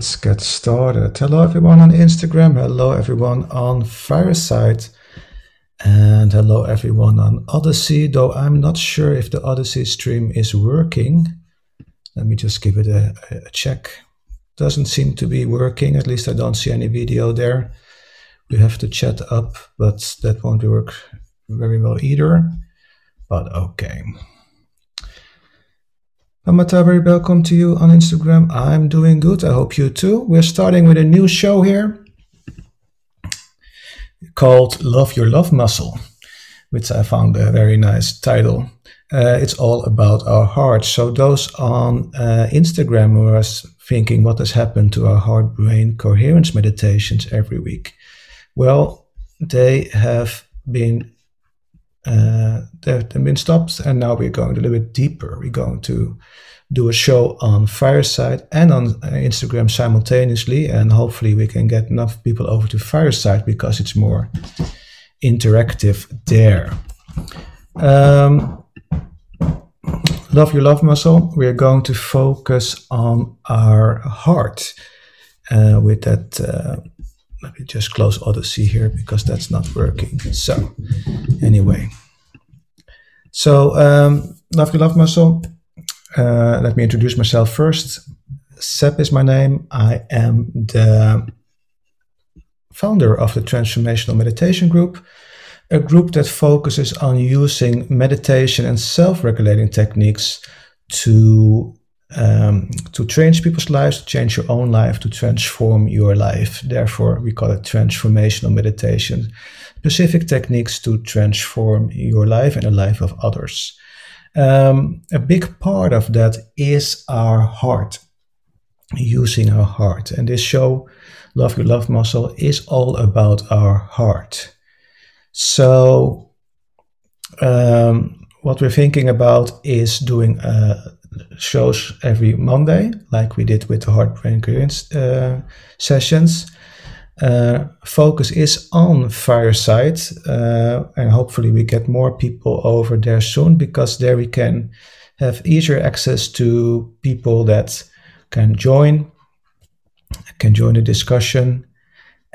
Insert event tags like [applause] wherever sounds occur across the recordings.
Let's get started. Hello, everyone on Instagram. Hello, everyone on Fireside. And hello, everyone on Odysee, Though I'm not sure if the Odysee stream is working. Let me just give it a, a check. Doesn't seem to be working. At least I don't see any video there. We have to chat up, but that won't work very well either. But okay. Amata, very welcome to you on Instagram. I'm doing good. I hope you too. We're starting with a new show here called Love Your Love Muscle, which I found a very nice title. Uh, it's all about our heart. So, those on uh, Instagram who are thinking what has happened to our heart brain coherence meditations every week, well, they have been uh, they've, they've been stopped, and now we're going a little bit deeper. We're going to do a show on Fireside and on uh, Instagram simultaneously, and hopefully we can get enough people over to Fireside because it's more interactive there. Um, love your love muscle. We're going to focus on our heart uh, with that. Uh, let me just close Odysee here because that's not working. So, anyway, so um, love your love muscle. Uh, let me introduce myself first. Seb is my name. I am the founder of the Transformational Meditation Group, a group that focuses on using meditation and self regulating techniques to um, to change people's lives, to change your own life, to transform your life. Therefore, we call it transformational meditation. Specific techniques to transform your life and the life of others. Um, a big part of that is our heart, using our heart. And this show, Love Your Love Muscle, is all about our heart. So, um, what we're thinking about is doing uh, shows every Monday, like we did with the Heart Brain Coherence uh, sessions. Uh, focus is on Fireside, uh, and hopefully we get more people over there soon because there we can have easier access to people that can join, can join the discussion,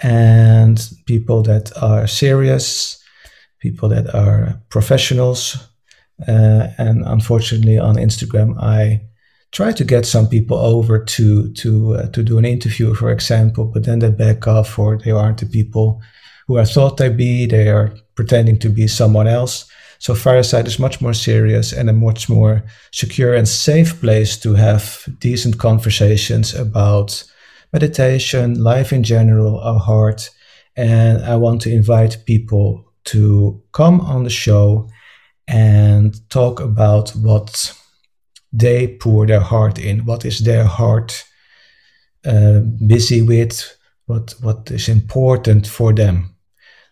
and people that are serious, people that are professionals. Uh, and unfortunately, on Instagram, I try to get some people over to to uh, to do an interview, for example, but then they back off, or they aren't the people who I thought they'd be. They are pretending to be someone else. So Fireside is much more serious and a much more secure and safe place to have decent conversations about meditation, life in general, our heart. And I want to invite people to come on the show and talk about what they pour their heart in. What is their heart uh, busy with? What what is important for them?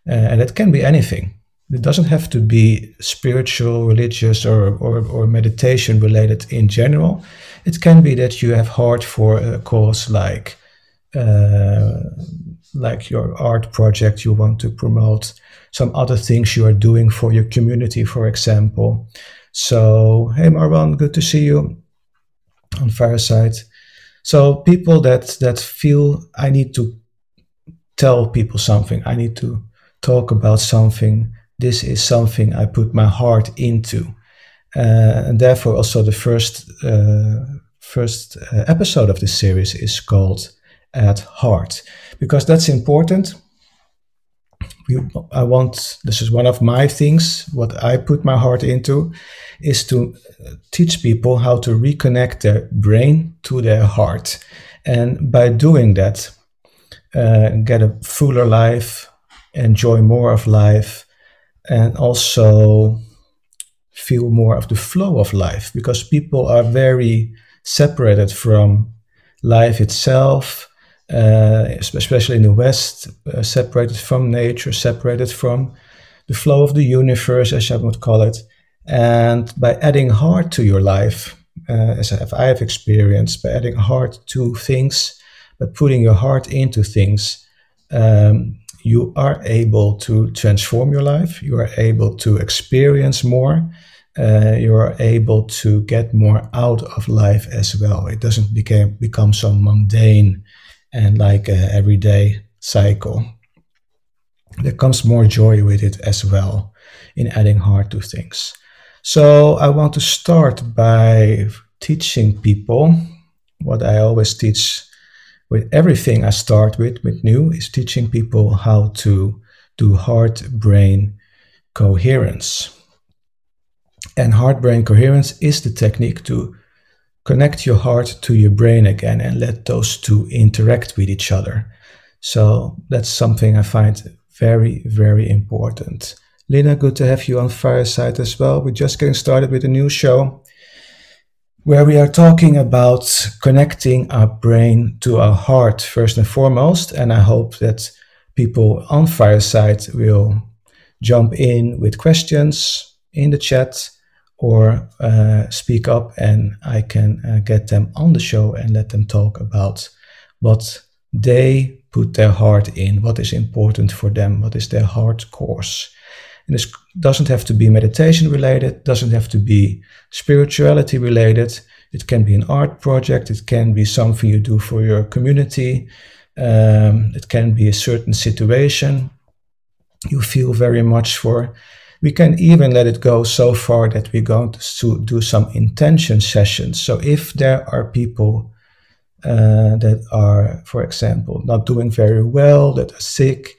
Uh, and it can be anything. It doesn't have to be spiritual, religious, or, or, or meditation related in general. It can be that you have heart for a cause like uh, like your art project you want to promote, some other things you are doing for your community, for example. So, hey Marwan, good to see you on Fireside. So, people that that feel I need to tell people something, I need to talk about something. This is something I put my heart into, uh, and therefore also the first uh, first uh, episode of this series is called "At Heart" because that's important. We, I want, this is one of my things, what I put my heart into, is to teach people how to reconnect their brain to their heart. And by doing that, uh, get a fuller life, enjoy more of life, and also feel more of the flow of life. Because people are very separated from life itself uh, especially in the West, uh, separated from nature, separated from the flow of the universe, as I would call it. And by adding heart to your life, uh, as I have experienced, by adding heart to things, by putting your heart into things, um, you are able to transform your life. You are able to experience more. uh, you're able to get more out of life as well. It doesn't become become so mundane and like an everyday cycle. There comes more joy with it as well in adding heart to things. So I want to start by teaching people what I always teach with everything I start with with new is teaching people how to do heart brain coherence. And heart brain coherence is the technique to connect your heart to your brain again and let those two interact with each other. So that's something I find very, very important. Lina, good to have you on Fireside as well. We're just getting started with a new show where we are talking about connecting our brain to our heart first and foremost. And I hope that people on Fireside will jump in with questions in the chat or uh, speak up and I can uh, get them on the show and let them talk about what they put their heart in, what is important for them, what is their heart course. And this doesn't have to be meditation related, doesn't have to be spirituality related. It can be an art project, it can be something you do for your community, um, it can be a certain situation you feel very much for we can even let it go so far that we're going to do some intention sessions. So if there are people uh, that are, for example, not doing very well, that are sick,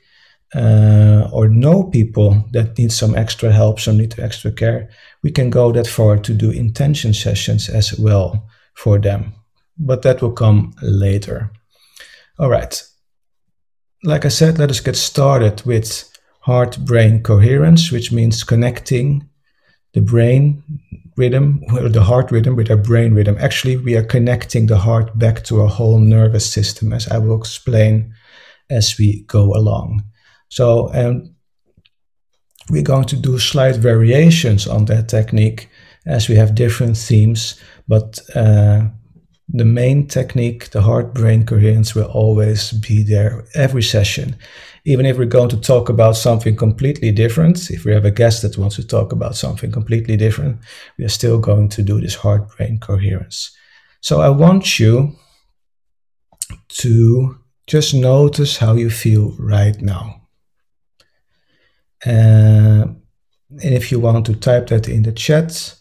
uh, or know people that need some extra help, some need extra care, we can go that far to do intention sessions as well for them. But that will come later. All right. Like I said, let us get started with heart brain coherence, which means connecting the brain rhythm, or the heart rhythm, with our brain rhythm. Actually, we are connecting the heart back to our whole nervous system, as I will explain as we go along. So, um, we're going to do slight variations on that technique as we have different themes, but uh, the main technique, the heart brain coherence, will always be there every session even if we're going to talk about something completely different, if we have a guest that wants to talk about something completely different, we are still going to do this heart brain coherence. So I want you to just notice how you feel right now. Uh, and if you want to type that in the chat,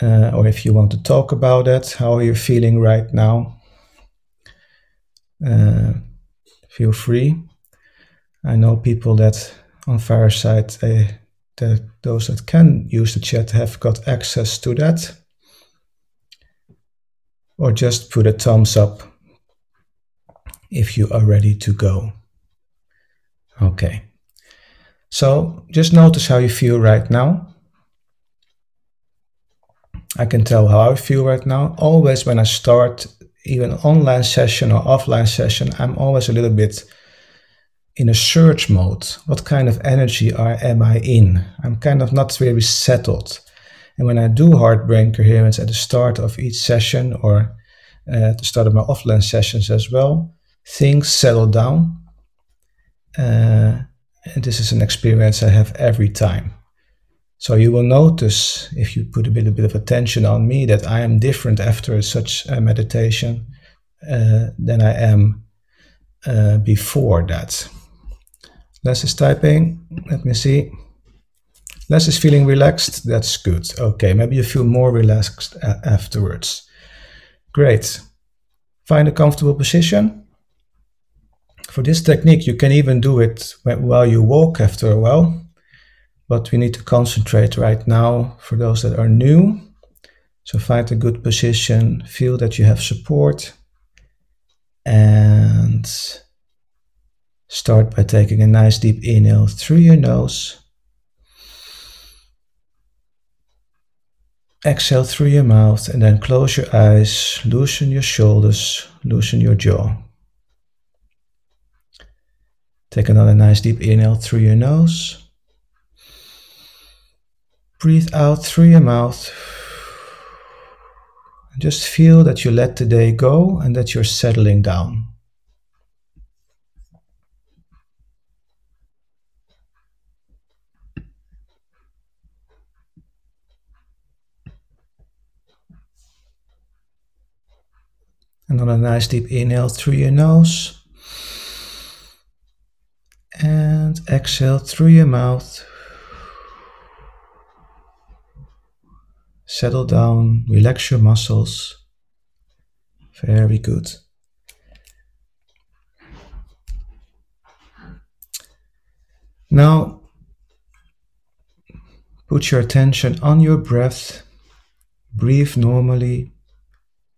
uh, or if you want to talk about that, how are you feeling right now? Uh, feel free. I know people that on Fireside, they, those that can use the chat have got access to that. Or just put a thumbs up if you are ready to go. Okay. So just notice how you feel right now. I can tell how I feel right now. Always when I start even online session or offline session, I'm always a little bit in a search mode. What kind of energy are, am I in? I'm kind of not very settled. And when I do heart brain coherence at the start of each session or uh, at the start of my offline sessions as well, things settle down. Uh, and this is an experience I have every time. So you will notice if you put a bit, a bit of attention on me that I am different after such a meditation uh, than I am uh, before that. Les is typing. Let me see. Les is feeling relaxed. That's good. Okay, maybe you feel more relaxed afterwards. Great. Find a comfortable position. For this technique, you can even do it while you walk after a while, but we need to concentrate right now for those that are new. So find a good position, feel that you have support, and Start by taking a nice deep inhale through your nose. Exhale through your mouth and then close your eyes, loosen your shoulders, loosen your jaw. Take another nice deep inhale through your nose. Breathe out through your mouth. Just feel that you let the day go and that you're settling down. Another nice deep inhale through your nose. And exhale through your mouth. Settle down, relax your muscles. Very good. Now, put your attention on your breath. Breathe normally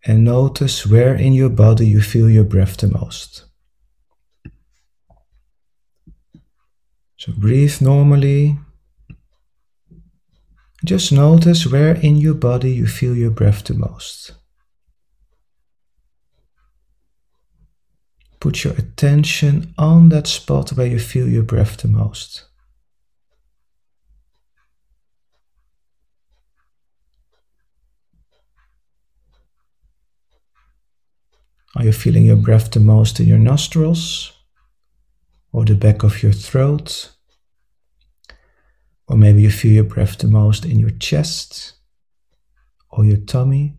and notice where in your body you feel your breath the most. So breathe normally. Just notice where in your body you feel your breath the most. Put your attention on that spot where you feel your breath the most. Are you feeling your breath the most in your nostrils or the back of your throat? Or maybe you feel your breath the most in your chest or your tummy.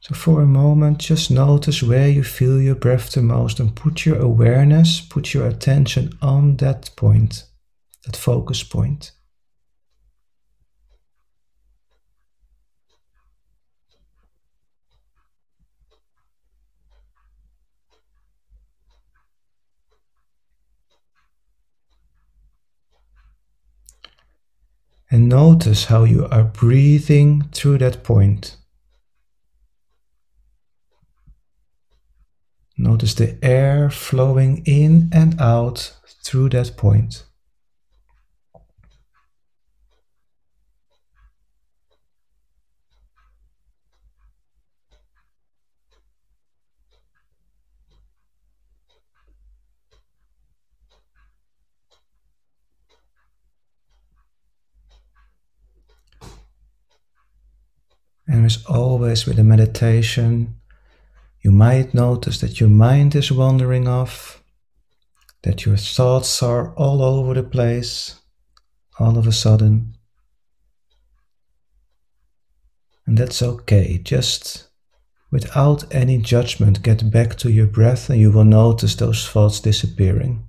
So, for a moment, just notice where you feel your breath the most and put your awareness, put your attention on that point, that focus point. And notice how you are breathing through that point. Notice the air flowing in and out through that point. As always with a meditation, you might notice that your mind is wandering off, that your thoughts are all over the place all of a sudden. And that's okay. Just without any judgment, get back to your breath and you will notice those thoughts disappearing.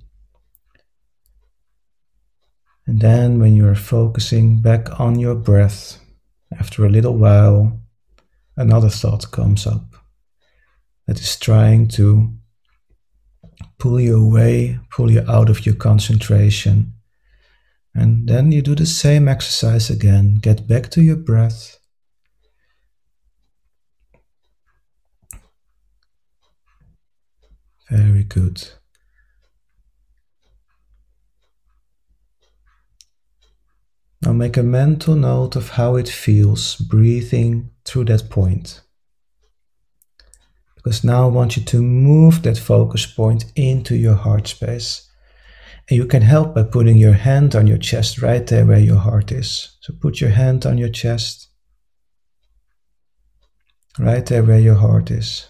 And then, when you are focusing back on your breath, after a little while, another thought comes up that is trying to pull you away, pull you out of your concentration. And then you do the same exercise again. Get back to your breath. Very good. Now make a mental note of how it feels breathing through that point. Because now I want you to move that focus point into your heart space. And you can help by putting your hand on your chest right there where your heart is. So put your hand on your chest, right there where your heart is.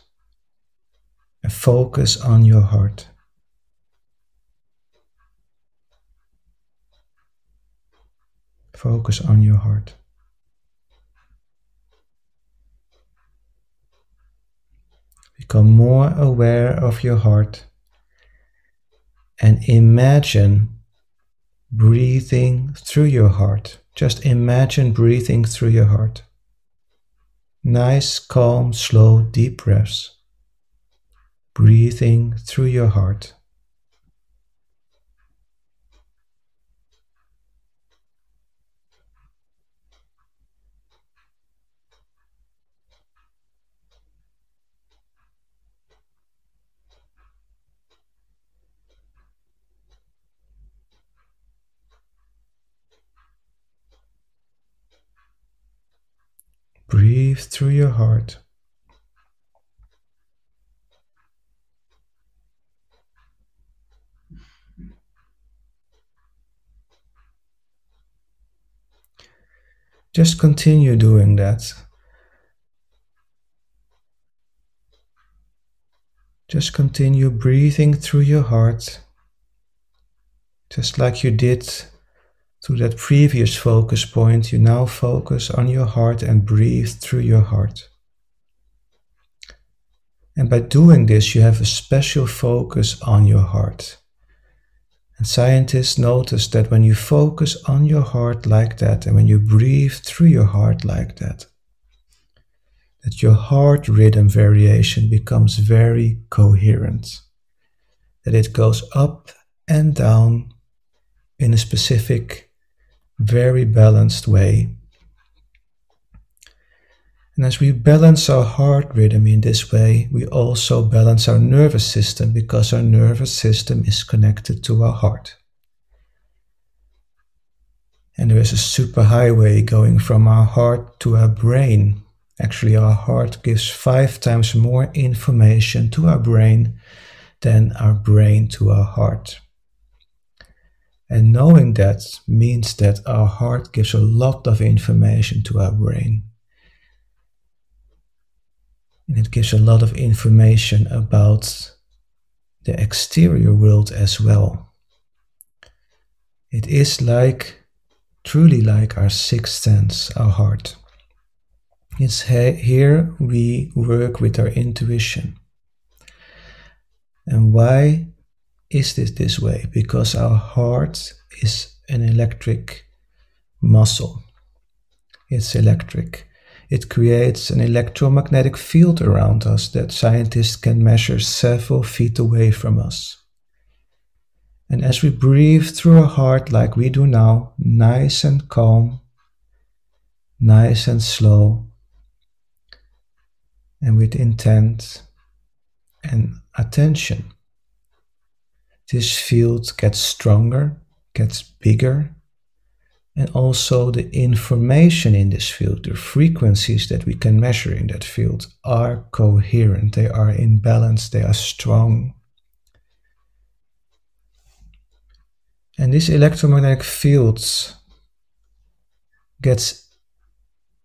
And focus on your heart. Focus on your heart. Become more aware of your heart and imagine breathing through your heart. Just imagine breathing through your heart. Nice, calm, slow, deep breaths. Breathing through your heart. Breathe through your heart. Just continue doing that. Just continue breathing through your heart, just like you did to that previous focus point, you now focus on your heart and breathe through your heart. And by doing this, you have a special focus on your heart. And scientists notice that when you focus on your heart like that, and when you breathe through your heart like that, that your heart rhythm variation becomes very coherent, that it goes up and down in a specific, very balanced way. And as we balance our heart rhythm in this way, we also balance our nervous system because our nervous system is connected to our heart. And there is a superhighway going from our heart to our brain. Actually, our heart gives five times more information to our brain than our brain to our heart. And knowing that means that our heart gives a lot of information to our brain. And it gives a lot of information about the exterior world as well. It is like, truly like our sixth sense, our heart. It's here we work with our intuition. And why is this this way? Because our heart is an electric muscle. It's electric. It creates an electromagnetic field around us that scientists can measure several feet away from us. And as we breathe through our heart like we do now, nice and calm, nice and slow, and with intent and attention, this field gets stronger, gets bigger, and also the information in this field, the frequencies that we can measure in that field, are coherent, they are in balance, they are strong. And this electromagnetic field gets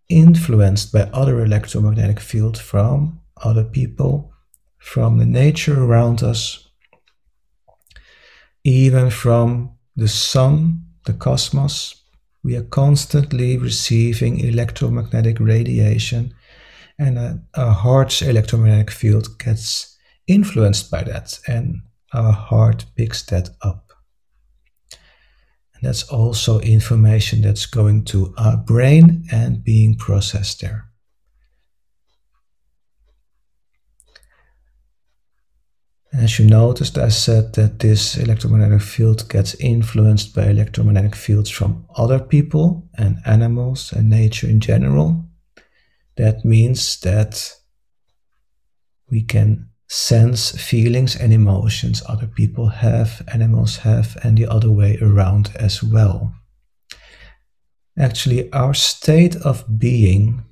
influenced by other electromagnetic fields from other people, from the nature around us, even from the sun, the cosmos, we are constantly receiving electromagnetic radiation, and our heart's electromagnetic field gets influenced by that, and our heart picks that up. And that's also information that's going to our brain and being processed there. As you noticed, I said that this electromagnetic field gets influenced by electromagnetic fields from other people and animals and nature in general. That means that we can sense feelings and emotions other people have, animals have, and the other way around as well. Actually, our state of being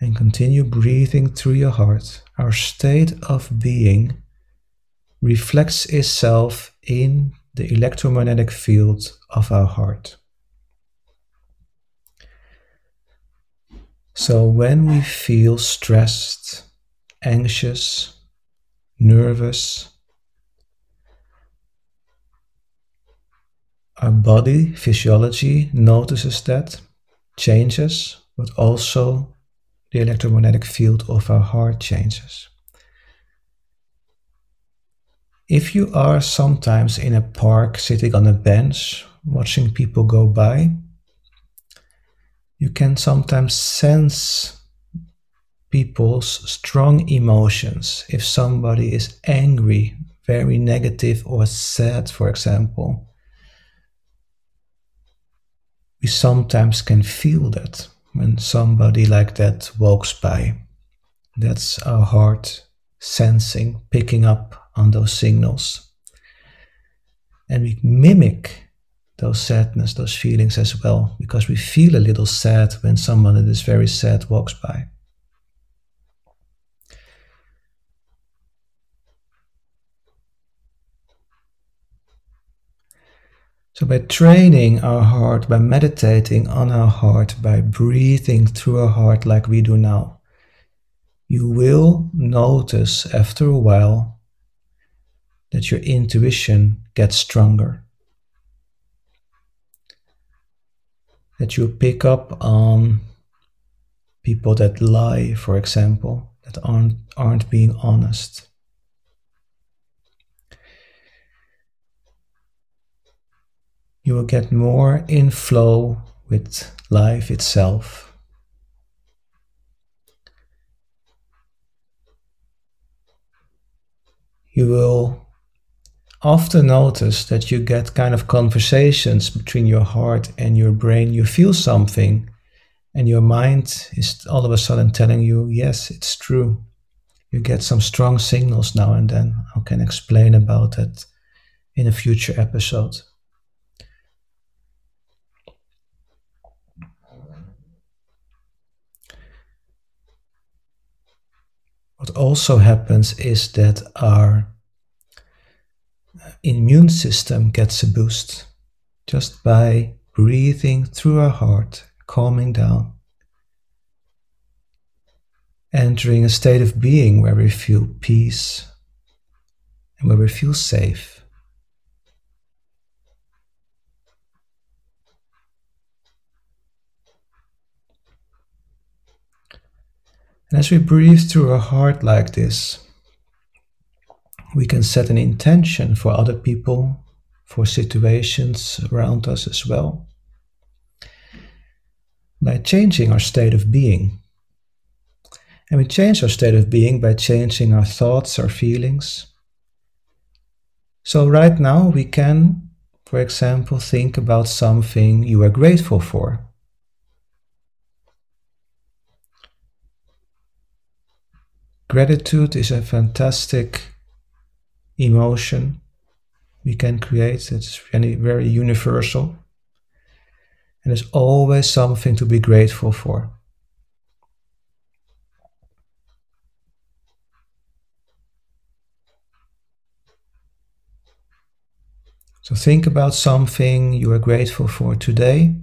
and continue breathing through your heart, our state of being reflects itself in the electromagnetic field of our heart. So when we feel stressed, anxious, nervous, our body physiology notices that, changes, but also the electromagnetic field of our heart changes. If you are sometimes in a park sitting on a bench watching people go by, you can sometimes sense people's strong emotions. If somebody is angry, very negative, or sad, for example, we sometimes can feel that when somebody like that walks by. That's our heart sensing, picking up on those signals. And we mimic those sadness, those feelings as well, because we feel a little sad when someone that is very sad walks by. So, by training our heart, by meditating on our heart, by breathing through our heart like we do now, you will notice after a while that your intuition gets stronger. That you pick up on people that lie, for example, that aren't, aren't being honest You will get more in flow with life itself. You will often notice that you get kind of conversations between your heart and your brain. You feel something, and your mind is all of a sudden telling you, Yes, it's true. You get some strong signals now and then. I can explain about that in a future episode. What also happens is that our immune system gets a boost just by breathing through our heart, calming down, entering a state of being where we feel peace and where we feel safe. And as we breathe through our heart like this, we can set an intention for other people, for situations around us as well, by changing our state of being. And we change our state of being by changing our thoughts, our feelings. So, right now, we can, for example, think about something you are grateful for. Gratitude is a fantastic emotion we can create. It's very, universal. And there's always something to be grateful for. So think about something you are grateful for today.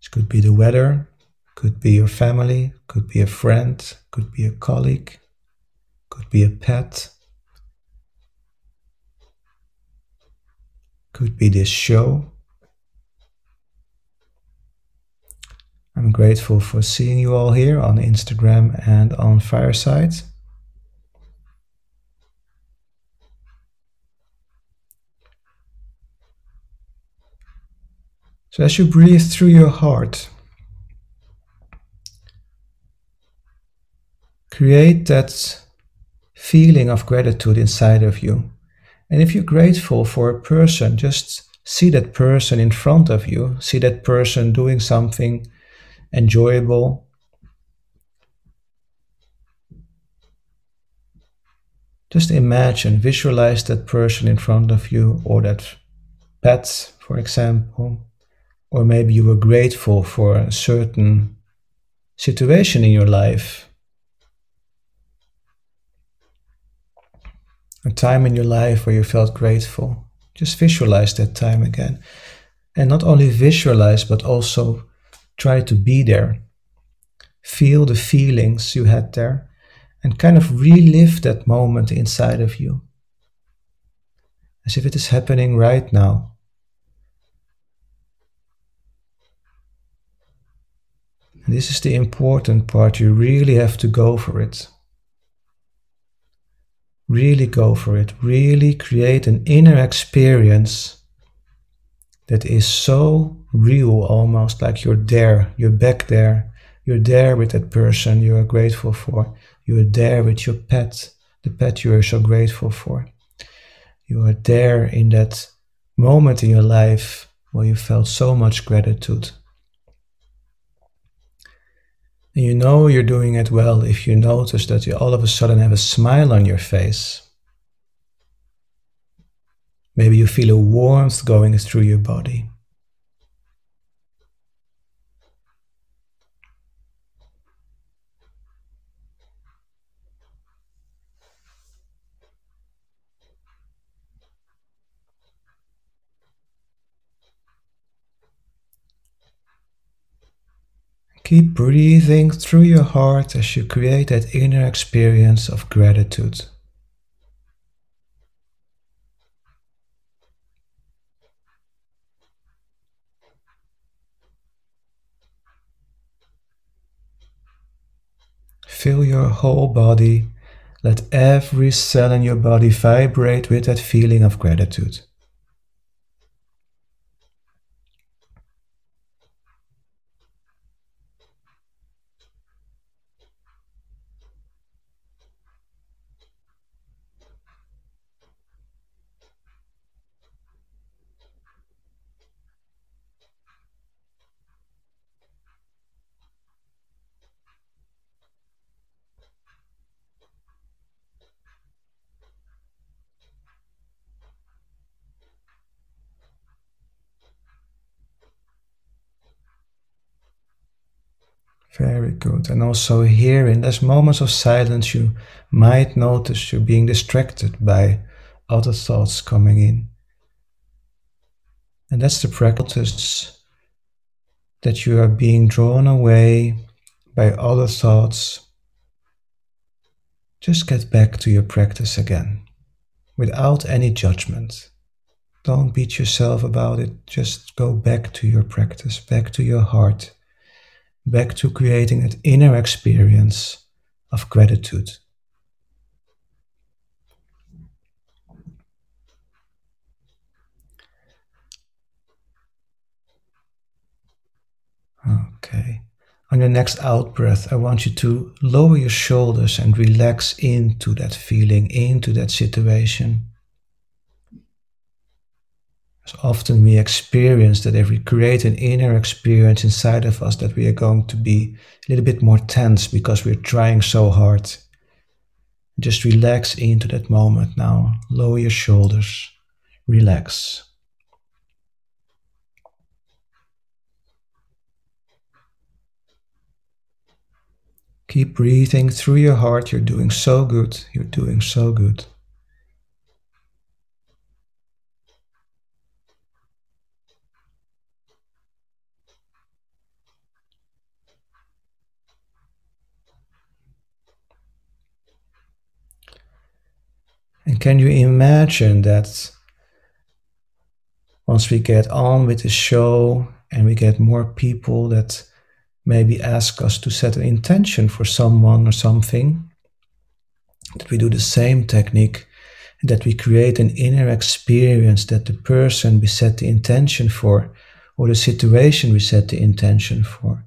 This could be the weather, could be your family, could be a friend, could be a colleague, could be a pet, could be this show. I'm grateful for seeing you all here on Instagram and on Fireside. So, as you breathe through your heart, create that feeling of gratitude inside of you. And if you're grateful for a person, just see that person in front of you, see that person doing something enjoyable. Just imagine, visualize that person in front of you, or that pet, for example, or maybe you were grateful for a certain situation in your life a time in your life where you felt grateful. Just visualize that time again. And not only visualize, but also try to be there. Feel the feelings you had there and kind of relive that moment inside of you. As if it is happening right now. And this is the important part. You really have to go for it. Really go for it. Really create an inner experience that is so real, almost like you're there, you're back there, you're there with that person you are grateful for, you're there with your pet, the pet you are so grateful for. You are there in that moment in your life where you felt so much gratitude. And you know you're doing it well if you notice that you all of a sudden have a smile on your face. Maybe you feel a warmth going through your body. Keep breathing through your heart as you create that inner experience of gratitude. Feel your whole body. Let every cell in your body vibrate with that feeling of gratitude. Very good. And also here in those moments of silence, you might notice you're being distracted by other thoughts coming in. And that's the practice that you are being drawn away by other thoughts. Just get back to your practice again without any judgment. Don't beat yourself about it. Just go back to your practice, back to your heart back to creating that inner experience of gratitude. Okay. On your next out breath, I want you to lower your shoulders and relax into that feeling, into that situation. So often we experience that if we create an inner experience inside of us, that we are going to be a little bit more tense because we're trying so hard. Just relax into that moment now. Lower your shoulders. Relax. Keep breathing through your heart. You're doing so good. You're doing so good. And can you imagine that once we get on with the show and we get more people that maybe ask us to set an intention for someone or something, that we do the same technique, that we create an inner experience that the person we set the intention for or the situation we set the intention for.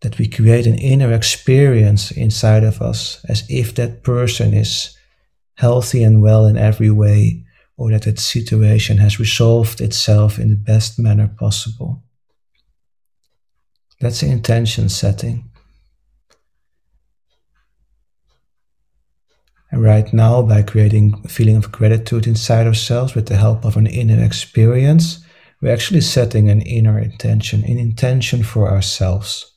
That we create an inner experience inside of us as if that person is healthy and well in every way, or that its situation has resolved itself in the best manner possible. That's the intention setting. And right now, by creating a feeling of gratitude inside ourselves with the help of an inner experience, we're actually setting an inner intention, an intention for ourselves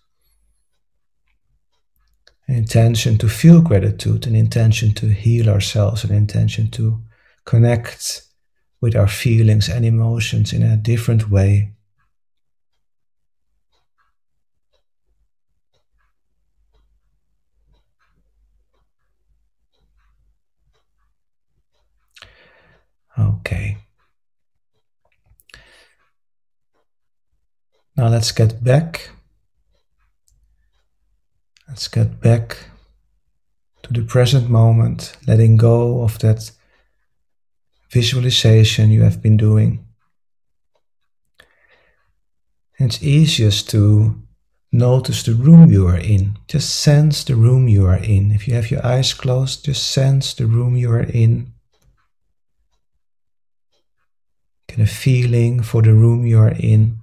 an intention to feel gratitude, an intention to heal ourselves, an intention to connect with our feelings and emotions in a different way. Okay. Now let's get back Let's get back to the present moment, letting go of that visualization you have been doing. It's easiest to notice the room you are in. Just sense the room you are in. If you have your eyes closed, just sense the room you are in. Get a feeling for the room you are in.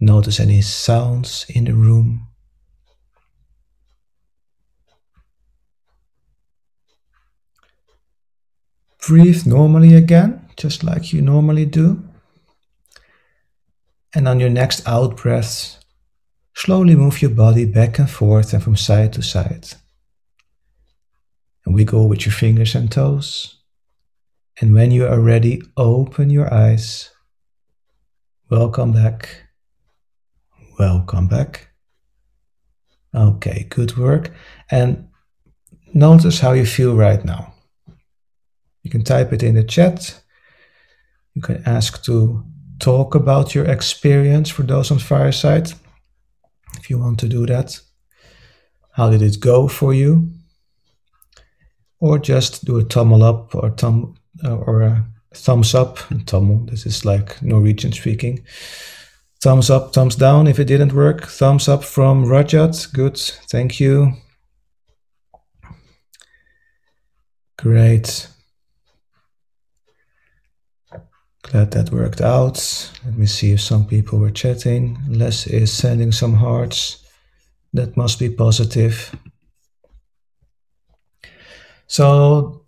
Notice any sounds in the room. Breathe normally again, just like you normally do. And on your next out breath, slowly move your body back and forth and from side to side. And wiggle with your fingers and toes. And when you are ready, open your eyes. Welcome back. Welcome back. Okay, good work. And notice how you feel right now. You can type it in the chat. You can ask to talk about your experience for those on Fireside if you want to do that. How did it go for you? Or just do a thumb up or thumb uh, or a thumbs up. Thumb, this is like Norwegian speaking. Thumbs up, thumbs down if it didn't work. Thumbs up from Rajat. Good, thank you. Great. Glad that worked out. Let me see if some people were chatting. Les is sending some hearts. That must be positive. So,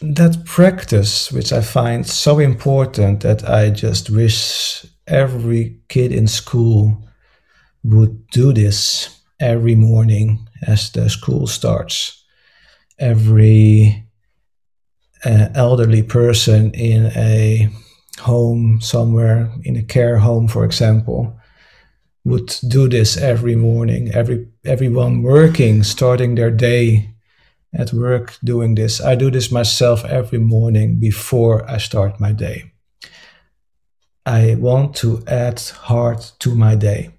that practice, which I find so important that I just wish every kid in school would do this every morning as the school starts every uh, elderly person in a home somewhere, in a care home, for example, would do this every morning. Every everyone working, starting their day at work, doing this. I do this myself every morning before I start my day. I want to add heart to my day.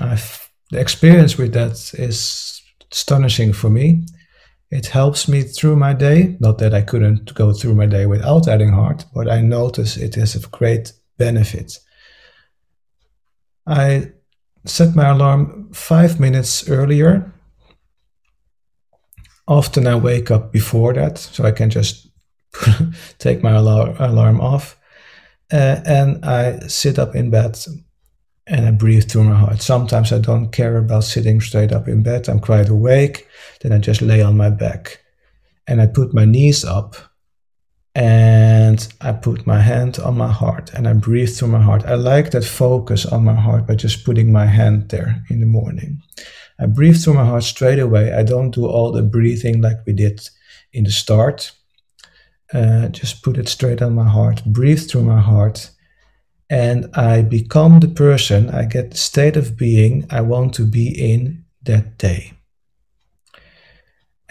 I've, the experience with that is astonishing for me. It helps me through my day. Not that I couldn't go through my day without adding heart, but I notice it is of great benefit. I set my alarm five minutes earlier. Often I wake up before that, so I can just [laughs] take my alarm off. Uh, and I sit up in bed and I breathe through my heart. Sometimes I don't care about sitting straight up in bed. I'm quite awake. Then I just lay on my back and I put my knees up and I put my hand on my heart and I breathe through my heart. I like that focus on my heart by just putting my hand there in the morning. I breathe through my heart straight away. I don't do all the breathing like we did in the start. Uh, just put it straight on my heart, breathe through my heart and I become the person, I get the state of being I want to be in that day.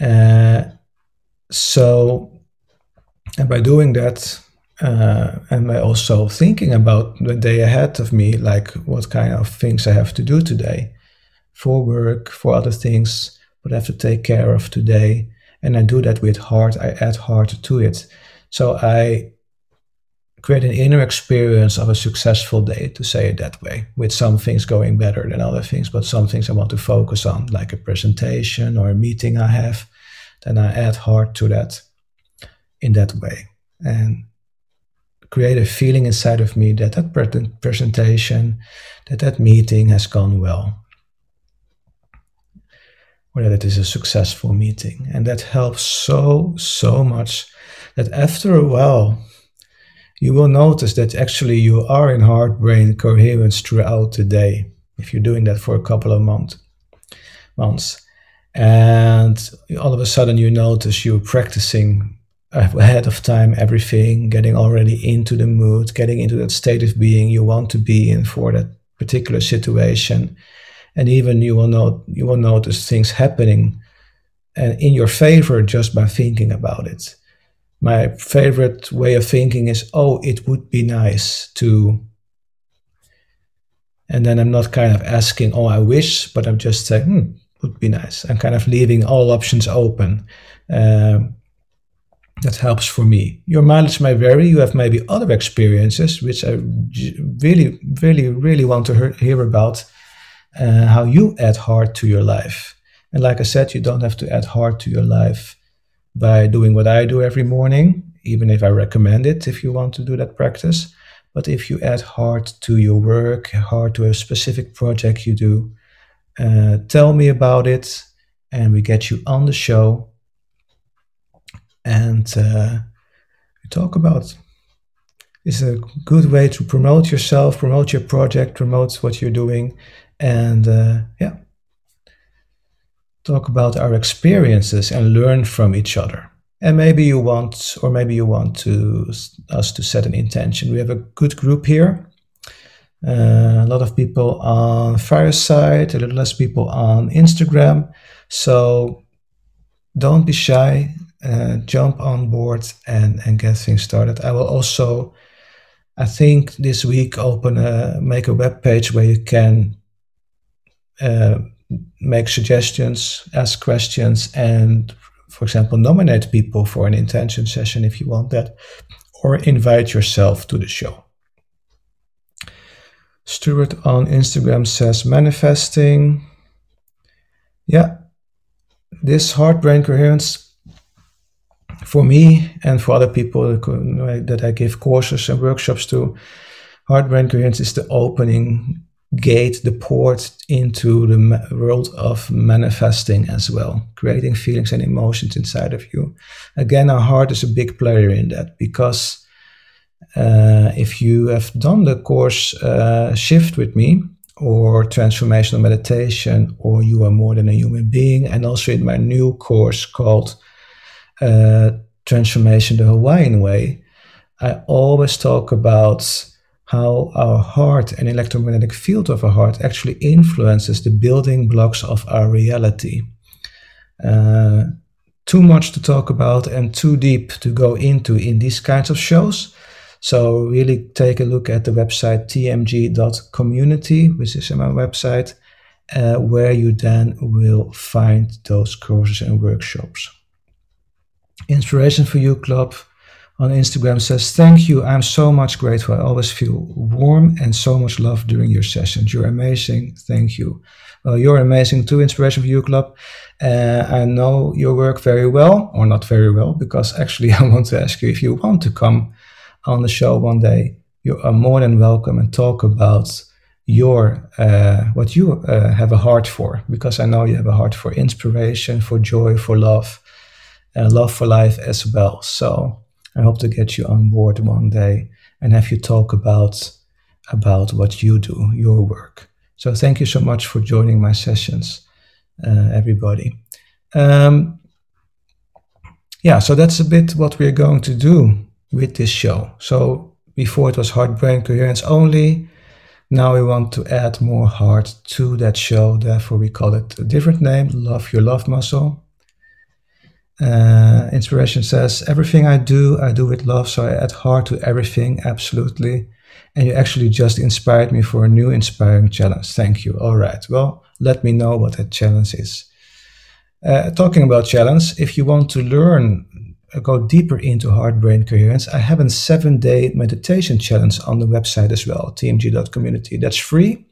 Uh, so, and by doing that, uh, and by also thinking about the day ahead of me, like what kind of things I have to do today for work, for other things, what I have to take care of today. And I do that with heart, I add heart to it. So I create an inner experience of a successful day, to say it that way, with some things going better than other things, but some things I want to focus on, like a presentation or a meeting I have, then I add heart to that in that way. And create a feeling inside of me that that presentation, that that meeting has gone well, or that it is a successful meeting. And that helps so, so much that after a while, you will notice that actually you are in heart brain coherence throughout the day if you're doing that for a couple of months months and all of a sudden you notice you're practicing ahead of time everything getting already into the mood getting into that state of being you want to be in for that particular situation and even you will know you will notice things happening uh, in your favor just by thinking about it my favorite way of thinking is, oh, it would be nice to. And then I'm not kind of asking, oh, I wish, but I'm just saying, hmm, would be nice. I'm kind of leaving all options open. Um, that helps for me. Your mileage may vary. You have maybe other experiences, which I really, really, really want to hear about. Uh, how you add heart to your life. And like I said, you don't have to add heart to your life by doing what I do every morning, even if I recommend it if you want to do that practice. But if you add heart to your work, heart to a specific project you do, uh, tell me about it and we get you on the show and uh, we talk about it's a good way to promote yourself, promote your project, promote what you're doing, and uh, yeah, talk about our experiences and learn from each other. And maybe you want, or maybe you want to us to set an intention. We have a good group here. Uh, a lot of people on Fireside, a little less people on Instagram. So don't be shy. Uh, jump on board and, and get things started. I will also, I think this week, open a make a web page where you can uh, make suggestions, ask questions, and, for example, nominate people for an intention session if you want that, or invite yourself to the show. Stuart on Instagram says manifesting. Yeah, this heart brain coherence for me and for other people that I give courses and workshops to, heart brain coherence is the opening gate, the port into the world of manifesting as well, creating feelings and emotions inside of you. Again, our heart is a big player in that because uh, if you have done the course uh, Shift with me, or transformational meditation, or you are more than a human being, and also in my new course called uh, Transformation the Hawaiian Way, I always talk about how our heart and electromagnetic field of our heart actually influences the building blocks of our reality. Uh, too much to talk about and too deep to go into in these kinds of shows. So really take a look at the website tmg.community, which is my website, uh, where you then will find those courses and workshops. Inspiration for You Club on Instagram says, Thank you. I'm so much grateful. I always feel warm and so much love during your sessions. You're amazing. Thank you. You're amazing too, Inspiration for You Club. Uh, I know your work very well, or not very well, because actually [laughs] I want to ask you if you want to come on the show one day, you are more than welcome and talk about your uh, what you uh, have a heart for because I know you have a heart for inspiration, for joy, for love, and love for life as well. So I hope to get you on board one day and have you talk about about what you do, your work. So thank you so much for joining my sessions, uh, everybody. Um, yeah, so that's a bit what we're going to do with this show. So before it was heart brain coherence only. Now we want to add more heart to that show. Therefore, we call it a different name Love Your Love Muscle. Uh, inspiration says, Everything I do, I do with love. So I add heart to everything, absolutely. And you actually just inspired me for a new inspiring challenge. Thank you. All right. Well, let me know what that challenge is. Uh, talking about challenge, if you want to learn go deeper into heart brain coherence, I have a seven day meditation challenge on the website as well, tmg.community. That's free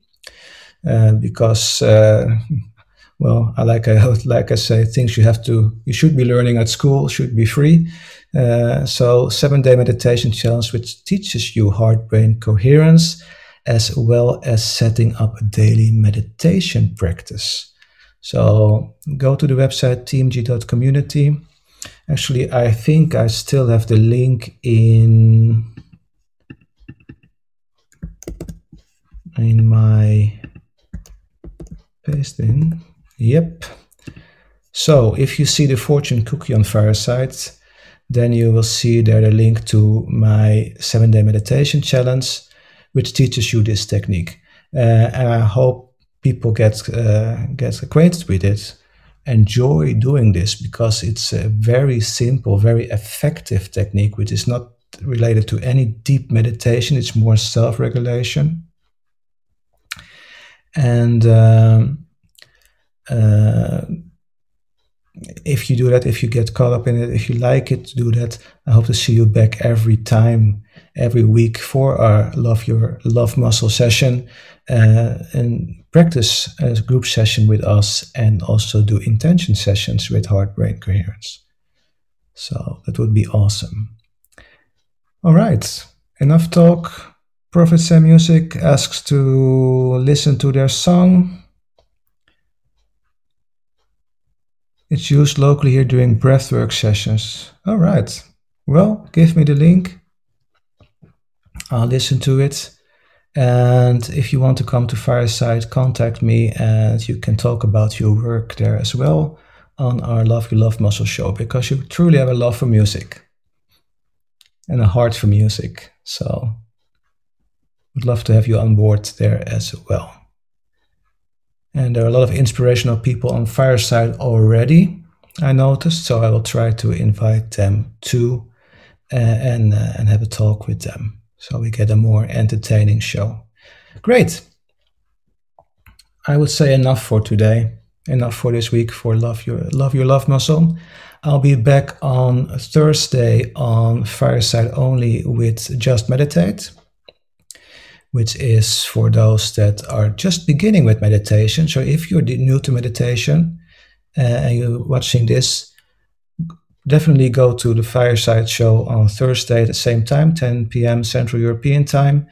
uh, because, uh, [laughs] well, I like I [laughs] like I say, things you have to you should be learning at school should be free. Uh, so seven day meditation challenge which teaches you heart brain coherence as well as setting up a daily meditation practice. So go to the website tmg.community Actually, I think I still have the link in in my pasting. Yep. So if you see the fortune cookie on Fireside, then you will see there the link to my seven day meditation challenge, which teaches you this technique. Uh, and I hope people get uh, get acquainted with it enjoy doing this because it's a very simple, very effective technique, which is not related to any deep meditation. It's more self regulation. And um, uh, if you do that, if you get caught up in it, if you like it, do that. I hope to see you back every time, every week for our Love Your Love Muscle session uh, and practice a group session with us and also do intention sessions with heart brain coherence. So that would be awesome. All right, enough talk. Prophet Sam Music asks to listen to their song. It's used locally here during breathwork sessions. All right. Well, give me the link. I'll listen to it. And if you want to come to Fireside, contact me and you can talk about your work there as well on our Love You Love Muscle show because you truly have a love for music and a heart for music. So would love to have you on board there as well. And there are a lot of inspirational people on Fireside already, I noticed. So I will try to invite them too uh, and, uh, and have a talk with them so we get a more entertaining show. Great. I would say enough for today. Enough for this week for Love Your Love Your Love Muscle. I'll be back on Thursday on Fireside Only with Just Meditate, which is for those that are just beginning with meditation. So if you're new to meditation uh, and you're watching this, definitely go to the Fireside Show on Thursday at the same time, 10 p.m. Central European Time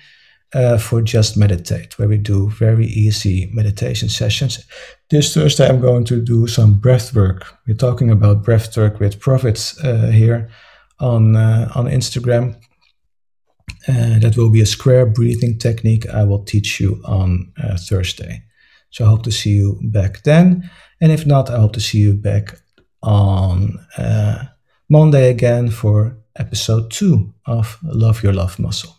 uh, for Just Meditate, where we do very easy meditation sessions. This Thursday, I'm going to do some breath work. We're talking about breath work with prophets uh, here on uh, on Instagram. Uh, that will be a square breathing technique I will teach you on uh, Thursday. So I hope to see you back then. And if not, I hope to see you back on uh, Monday again for episode two of Love Your Love Muscle.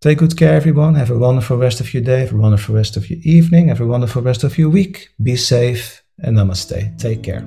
Take good care, everyone. Have a wonderful rest of your day, have a wonderful rest of your evening, have a wonderful rest of your week. Be safe and namaste. Take care.